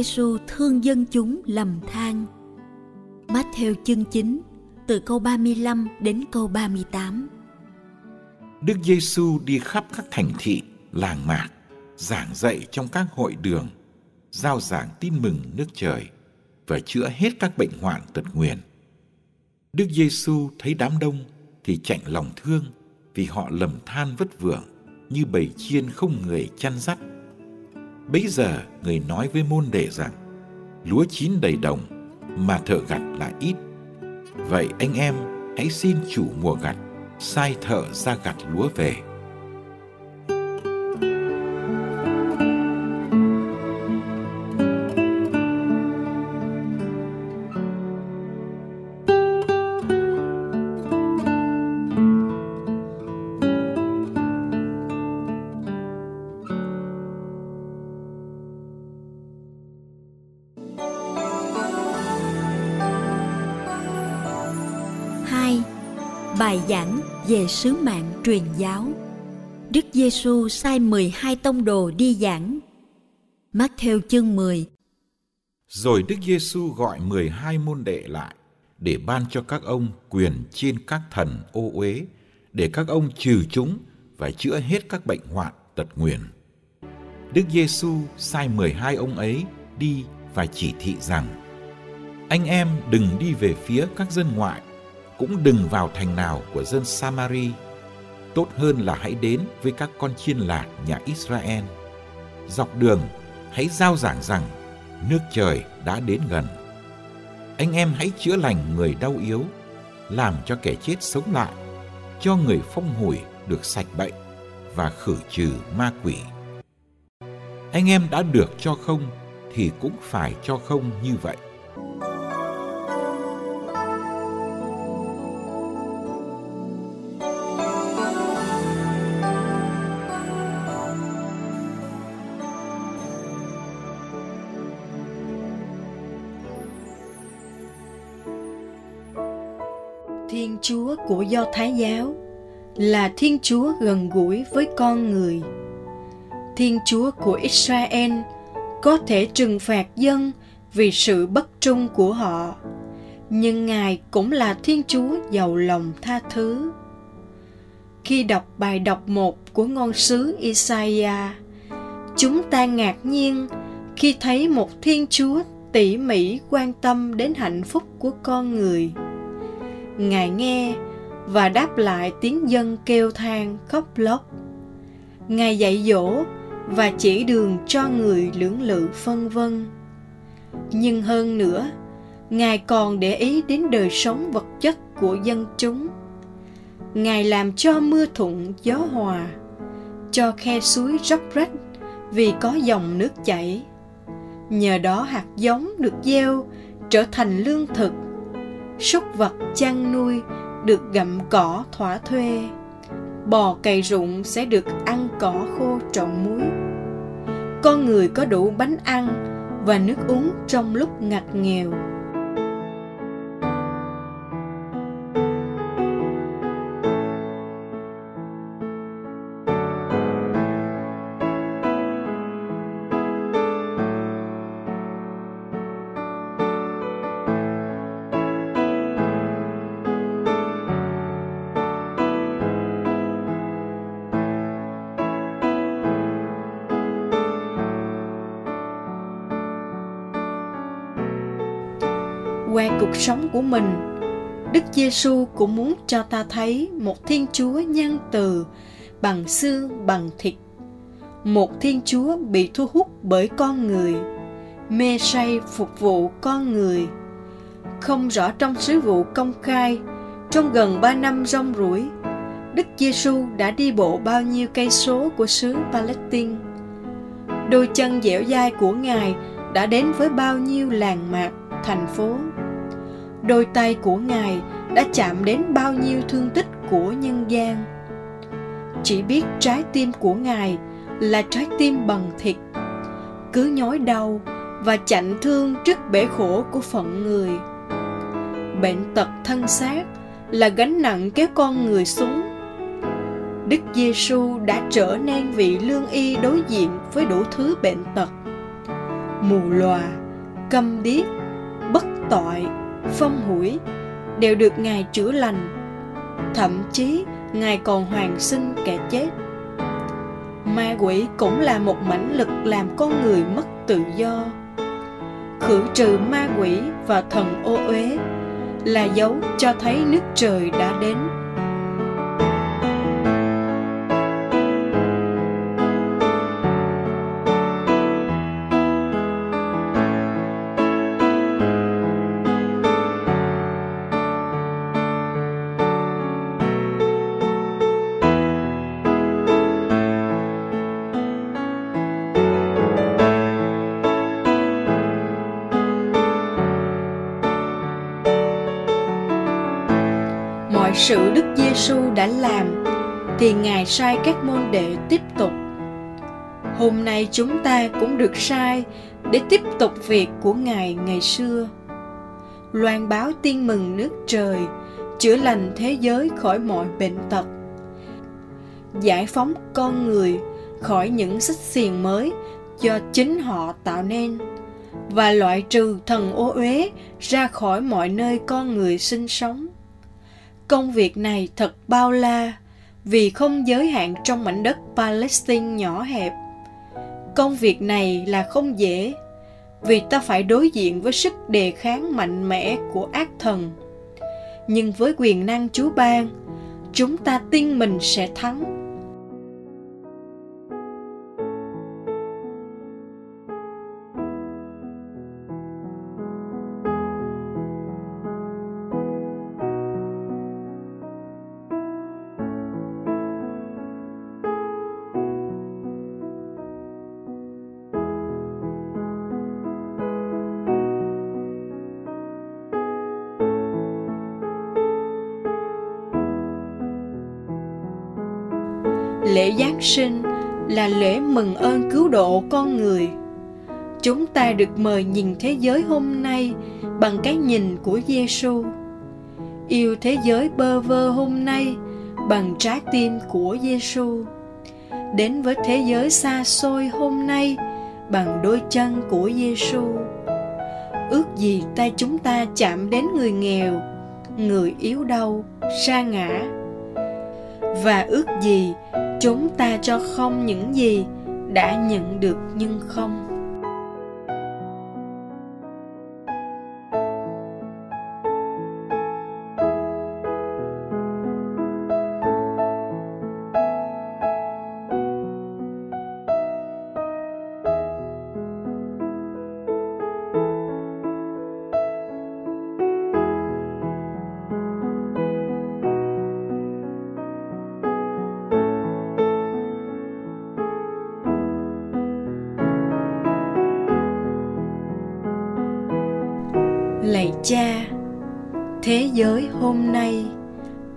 Giêsu thương dân chúng lầm than. Matthew chương 9 từ câu 35 đến câu 38. Đức Giêsu đi khắp các thành thị, làng mạc, giảng dạy trong các hội đường, giao giảng tin mừng nước trời và chữa hết các bệnh hoạn tật nguyền. Đức Giêsu thấy đám đông thì chạnh lòng thương vì họ lầm than vất vưởng như bầy chiên không người chăn dắt Bấy giờ người nói với môn đệ rằng, Lúa chín đầy đồng mà thợ gặt là ít. Vậy anh em hãy xin chủ mùa gặt, Sai thợ ra gặt lúa về. Bài giảng về sứ mạng truyền giáo. Đức Giêsu sai 12 tông đồ đi giảng. Matthew chương 10 Rồi Đức Giêsu gọi 12 môn đệ lại, để ban cho các ông quyền trên các thần ô uế, để các ông trừ chúng và chữa hết các bệnh hoạn tật nguyền. Đức Giêsu sai 12 ông ấy đi và chỉ thị rằng: Anh em đừng đi về phía các dân ngoại cũng đừng vào thành nào của dân Samari. Tốt hơn là hãy đến với các con chiên lạc nhà Israel. Dọc đường, hãy giao giảng rằng nước trời đã đến gần. Anh em hãy chữa lành người đau yếu, làm cho kẻ chết sống lại, cho người phong hủi được sạch bệnh và khử trừ ma quỷ. Anh em đã được cho không thì cũng phải cho không như vậy. Của Do Thái giáo là Thiên Chúa gần gũi với con người. Thiên Chúa của Israel có thể trừng phạt dân vì sự bất trung của họ, nhưng Ngài cũng là Thiên Chúa giàu lòng tha thứ. Khi đọc bài đọc một của ngôn sứ Isaiah, chúng ta ngạc nhiên khi thấy một Thiên Chúa tỉ mỉ quan tâm đến hạnh phúc của con người ngài nghe và đáp lại tiếng dân kêu than khóc lóc. Ngài dạy dỗ và chỉ đường cho người lưỡng lự phân vân. Nhưng hơn nữa, ngài còn để ý đến đời sống vật chất của dân chúng. Ngài làm cho mưa thuận gió hòa, cho khe suối róc rách vì có dòng nước chảy. Nhờ đó hạt giống được gieo trở thành lương thực, súc vật chăn nuôi được gặm cỏ thỏa thuê. Bò cày ruộng sẽ được ăn cỏ khô trộn muối. Con người có đủ bánh ăn và nước uống trong lúc ngặt nghèo. Cuộc sống của mình. Đức giêsu cũng muốn cho ta thấy một thiên chúa nhân từ bằng xương bằng thịt. Một thiên chúa bị thu hút bởi con người. Mê say phục vụ con người. Không rõ trong sứ vụ công khai trong gần ba năm rong ruổi Đức Giêsu đã đi bộ bao nhiêu cây số của xứ Palestine. Đôi chân dẻo dai của Ngài đã đến với bao nhiêu làng mạc, thành phố đôi tay của ngài đã chạm đến bao nhiêu thương tích của nhân gian. Chỉ biết trái tim của ngài là trái tim bằng thịt, cứ nhói đau và chạnh thương trước bể khổ của phận người. Bệnh tật thân xác là gánh nặng kéo con người xuống. Đức giêsu đã trở nên vị lương y đối diện với đủ thứ bệnh tật. Mù lòa câm điếc, bất tội phong hủi, đều được ngài chữa lành. Thậm chí, ngài còn hoàn sinh kẻ chết. Ma quỷ cũng là một mãnh lực làm con người mất tự do. Khử trừ ma quỷ và thần ô uế là dấu cho thấy nước trời đã đến. Sự Đức Giêsu đã làm thì Ngài sai các môn đệ tiếp tục. Hôm nay chúng ta cũng được sai để tiếp tục việc của Ngài ngày xưa. Loan báo tin mừng nước trời, chữa lành thế giới khỏi mọi bệnh tật. Giải phóng con người khỏi những xích xiềng mới do chính họ tạo nên và loại trừ thần ô uế ra khỏi mọi nơi con người sinh sống Công việc này thật bao la vì không giới hạn trong mảnh đất Palestine nhỏ hẹp. Công việc này là không dễ vì ta phải đối diện với sức đề kháng mạnh mẽ của ác thần. Nhưng với quyền năng Chúa ban, chúng ta tin mình sẽ thắng lễ giáng sinh là lễ mừng ơn cứu độ con người. Chúng ta được mời nhìn thế giới hôm nay bằng cái nhìn của giêsu yêu thế giới bơ vơ hôm nay bằng trái tim của giêsu đến với thế giới xa xôi hôm nay bằng đôi chân của giêsu ước gì tay chúng ta chạm đến người nghèo, người yếu đau, sa ngã. Và ước gì chúng ta cho không những gì đã nhận được nhưng không. Cha, thế giới hôm nay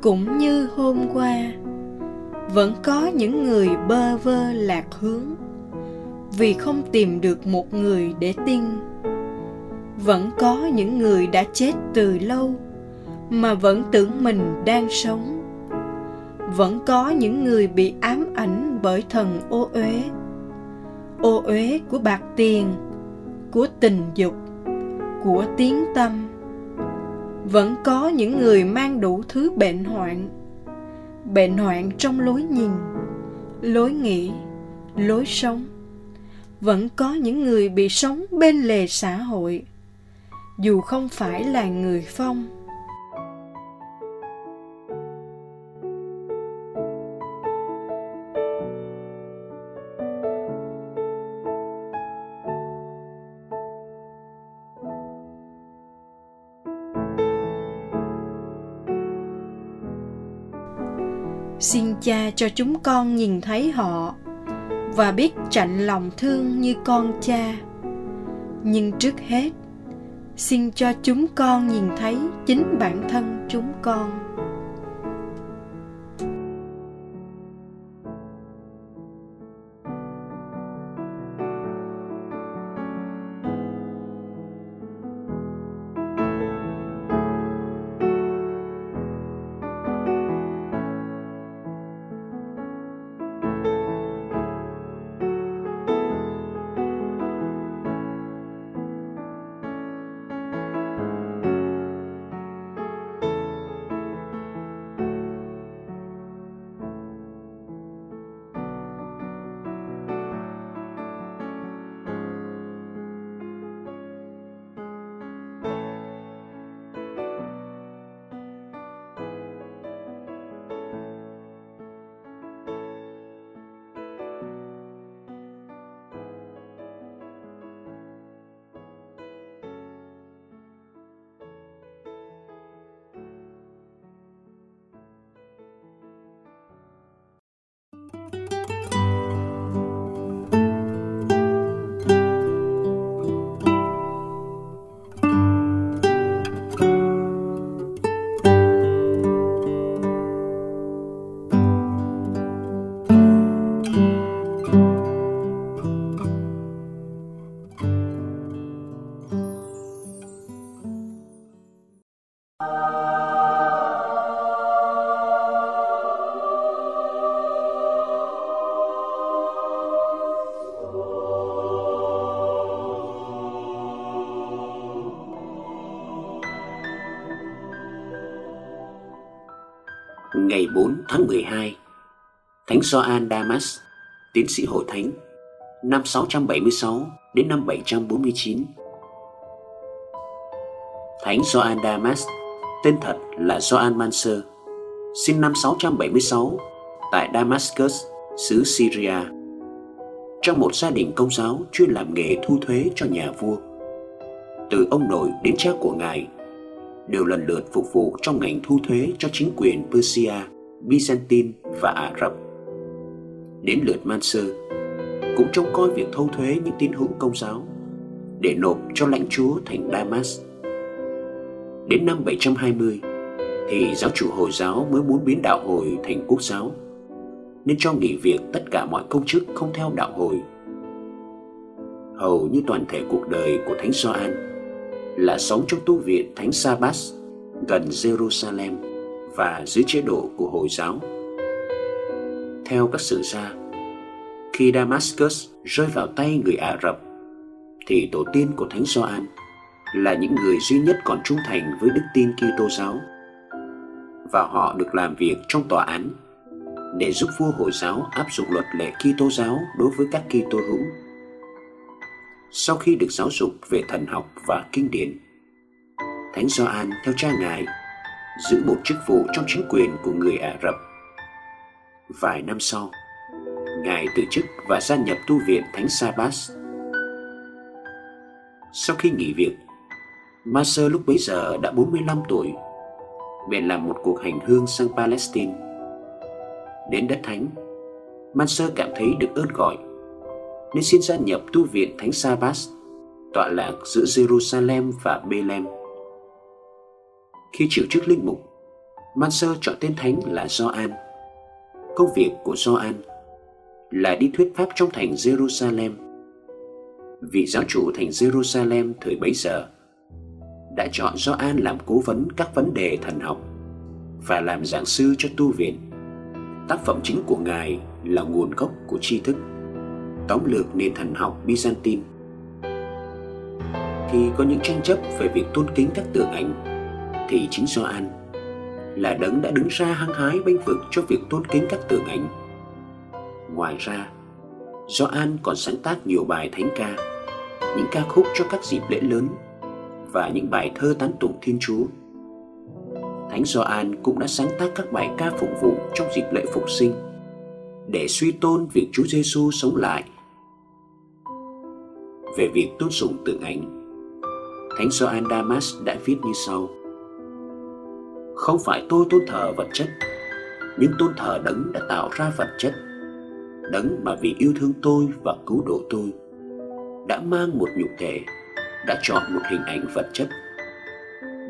cũng như hôm qua, vẫn có những người bơ vơ lạc hướng. Vì không tìm được một người để tin, vẫn có những người đã chết từ lâu mà vẫn tưởng mình đang sống. Vẫn có những người bị ám ảnh bởi thần ô uế ô uế của bạc tiền, của tình dục, của tiếng tâm vẫn có những người mang đủ thứ bệnh hoạn. Bệnh hoạn trong lối nhìn, lối nghĩ, lối sống. Vẫn có những người bị sống bên lề xã hội. Dù không phải là người phong cha cho chúng con nhìn thấy họ và biết chạnh lòng thương như con cha. Nhưng trước hết, xin cho chúng con nhìn thấy chính bản thân chúng con. 14 tháng 12 Thánh Gioan Damas Tiến sĩ hội thánh Năm 676 đến năm 749 Thánh Gioan Damas Tên thật là Gioan Manser Sinh năm 676 Tại Damascus, xứ Syria. Trong một gia đình công giáo chuyên làm nghề thu thuế cho nhà vua Từ ông nội đến cha của ngài đều lần lượt phục vụ trong ngành thu thuế cho chính quyền Persia, Byzantine và Ả Rập. Đến lượt Mansur, cũng trông coi việc thâu thuế những tín hữu công giáo để nộp cho lãnh chúa thành Damas. Đến năm 720 thì giáo chủ Hồi giáo mới muốn biến đạo hồi thành quốc giáo nên cho nghỉ việc tất cả mọi công chức không theo đạo hồi. Hầu như toàn thể cuộc đời của Thánh Gioan là sống trong tu viện Thánh Sabas gần Jerusalem và dưới chế độ của Hồi giáo. Theo các sử gia, khi Damascus rơi vào tay người Ả Rập, thì tổ tiên của Thánh Gioan là những người duy nhất còn trung thành với đức tin Kitô giáo và họ được làm việc trong tòa án để giúp vua Hồi giáo áp dụng luật lệ Kitô giáo đối với các Kitô hữu sau khi được giáo dục về thần học và kinh điển. Thánh Gioan theo cha ngài giữ một chức vụ trong chính quyền của người Ả Rập. Vài năm sau, ngài từ chức và gia nhập tu viện Thánh Sabas. Sau khi nghỉ việc, Maser lúc bấy giờ đã 45 tuổi, bèn làm một cuộc hành hương sang Palestine. Đến đất thánh, Maser cảm thấy được ơn gọi nên xin gia nhập tu viện Thánh Sabas tọa lạc giữa Jerusalem và Bethlehem khi chịu chức linh mục, Manser chọn tên thánh là Gioan. Công việc của Gioan là đi thuyết pháp trong thành Jerusalem. Vị giáo chủ thành Jerusalem thời bấy giờ đã chọn Gioan làm cố vấn các vấn đề thần học và làm giảng sư cho tu viện. Tác phẩm chính của ngài là nguồn gốc của tri thức, tóm lược nền thần học Byzantine. Khi có những tranh chấp về việc tôn kính các tượng ảnh, thì chính Gioan là đấng đã đứng ra hăng hái bênh vực cho việc tôn kính các tượng ảnh. Ngoài ra, Gioan còn sáng tác nhiều bài thánh ca, những ca khúc cho các dịp lễ lớn và những bài thơ tán tụng Thiên Chúa. Thánh Gioan cũng đã sáng tác các bài ca phục vụ trong dịp lễ phục sinh để suy tôn việc Chúa Giêsu sống lại. Về việc tôn sùng tượng ảnh, Thánh Gioan Damas đã viết như sau: không phải tôi tôn thờ vật chất, nhưng tôn thờ đấng đã tạo ra vật chất, đấng mà vì yêu thương tôi và cứu độ tôi đã mang một nhục thể đã chọn một hình ảnh vật chất.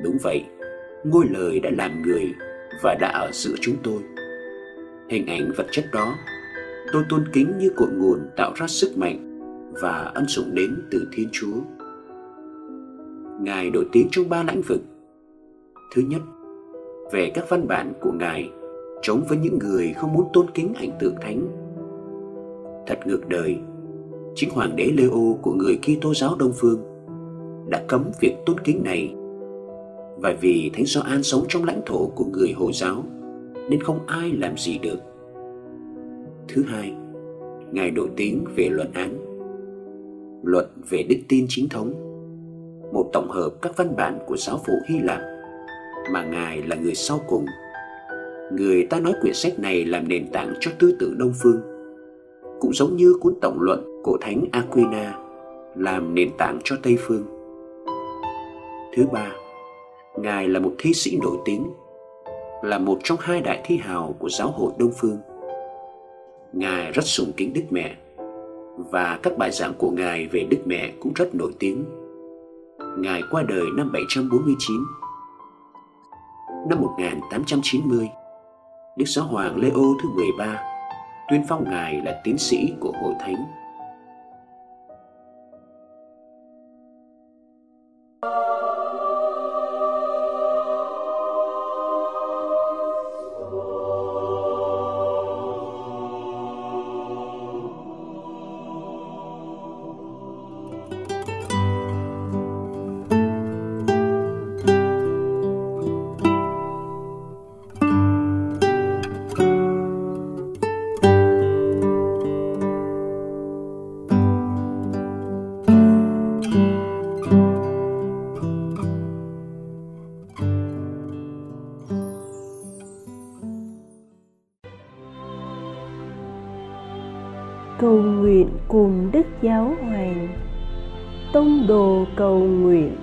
Đúng vậy ngôi lời đã làm người và đã ở giữa chúng tôi. Hình ảnh vật chất đó tôi tôn kính như cội nguồn tạo ra sức mạnh và ân sủng đến từ thiên chúa. Ngài nổi tiếng trong ba lĩnh vực. Thứ nhất về các văn bản của ngài chống với những người không muốn tôn kính ảnh tượng thánh thật ngược đời chính hoàng đế Leo của người Kitô giáo Đông phương đã cấm việc tôn kính này và vì Thánh Gioan sống trong lãnh thổ của người Hồi giáo nên không ai làm gì được. Thứ hai, Ngài nổi tiếng về luận án. Luật về đức tin chính thống, một tổng hợp các văn bản của giáo phụ Hy Lạp mà Ngài là người sau cùng. Người ta nói quyển sách này làm nền tảng cho tư tưởng Đông phương, cũng giống như cuốn tổng luận của Thánh Aquina làm nền tảng cho Tây phương. Thứ ba, Ngài là một thi sĩ nổi tiếng, là một trong hai đại thi hào của giáo hội Đông Phương. Ngài rất sùng kính Đức Mẹ và các bài giảng của Ngài về Đức Mẹ cũng rất nổi tiếng. Ngài qua đời năm 749. Năm 1890, Đức Giáo Hoàng Leo thứ 13 tuyên phong Ngài là tiến sĩ của Hội Thánh. Giáo Hoàng Tông đồ cầu nguyện.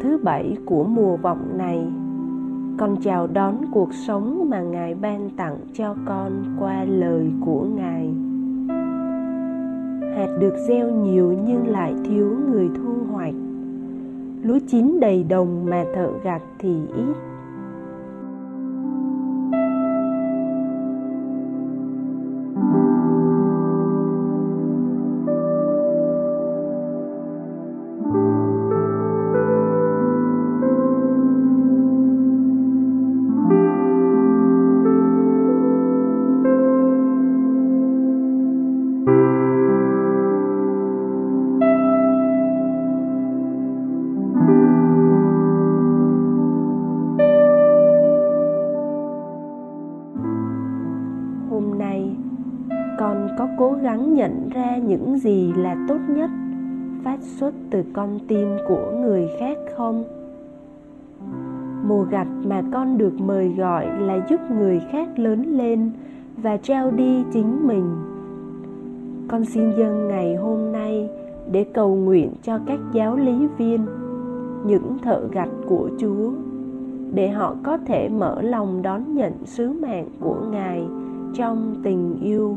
thứ bảy của mùa vọng này, con chào đón cuộc sống mà Ngài ban tặng cho con qua lời của Ngài. Hạt được gieo nhiều nhưng lại thiếu người thu hoạch. Lúa chín đầy đồng mà thợ gặt thì ít. Gắng nhận ra những gì là tốt nhất, phát xuất từ con tim của người khác không? Mùa gặt mà con được mời gọi là giúp người khác lớn lên và trao đi chính mình. Con xin dâng ngày hôm nay để cầu nguyện cho các giáo lý viên, những thợ gặt của chúa, để họ có thể mở lòng đón nhận sứ mạng của ngài trong tình yêu.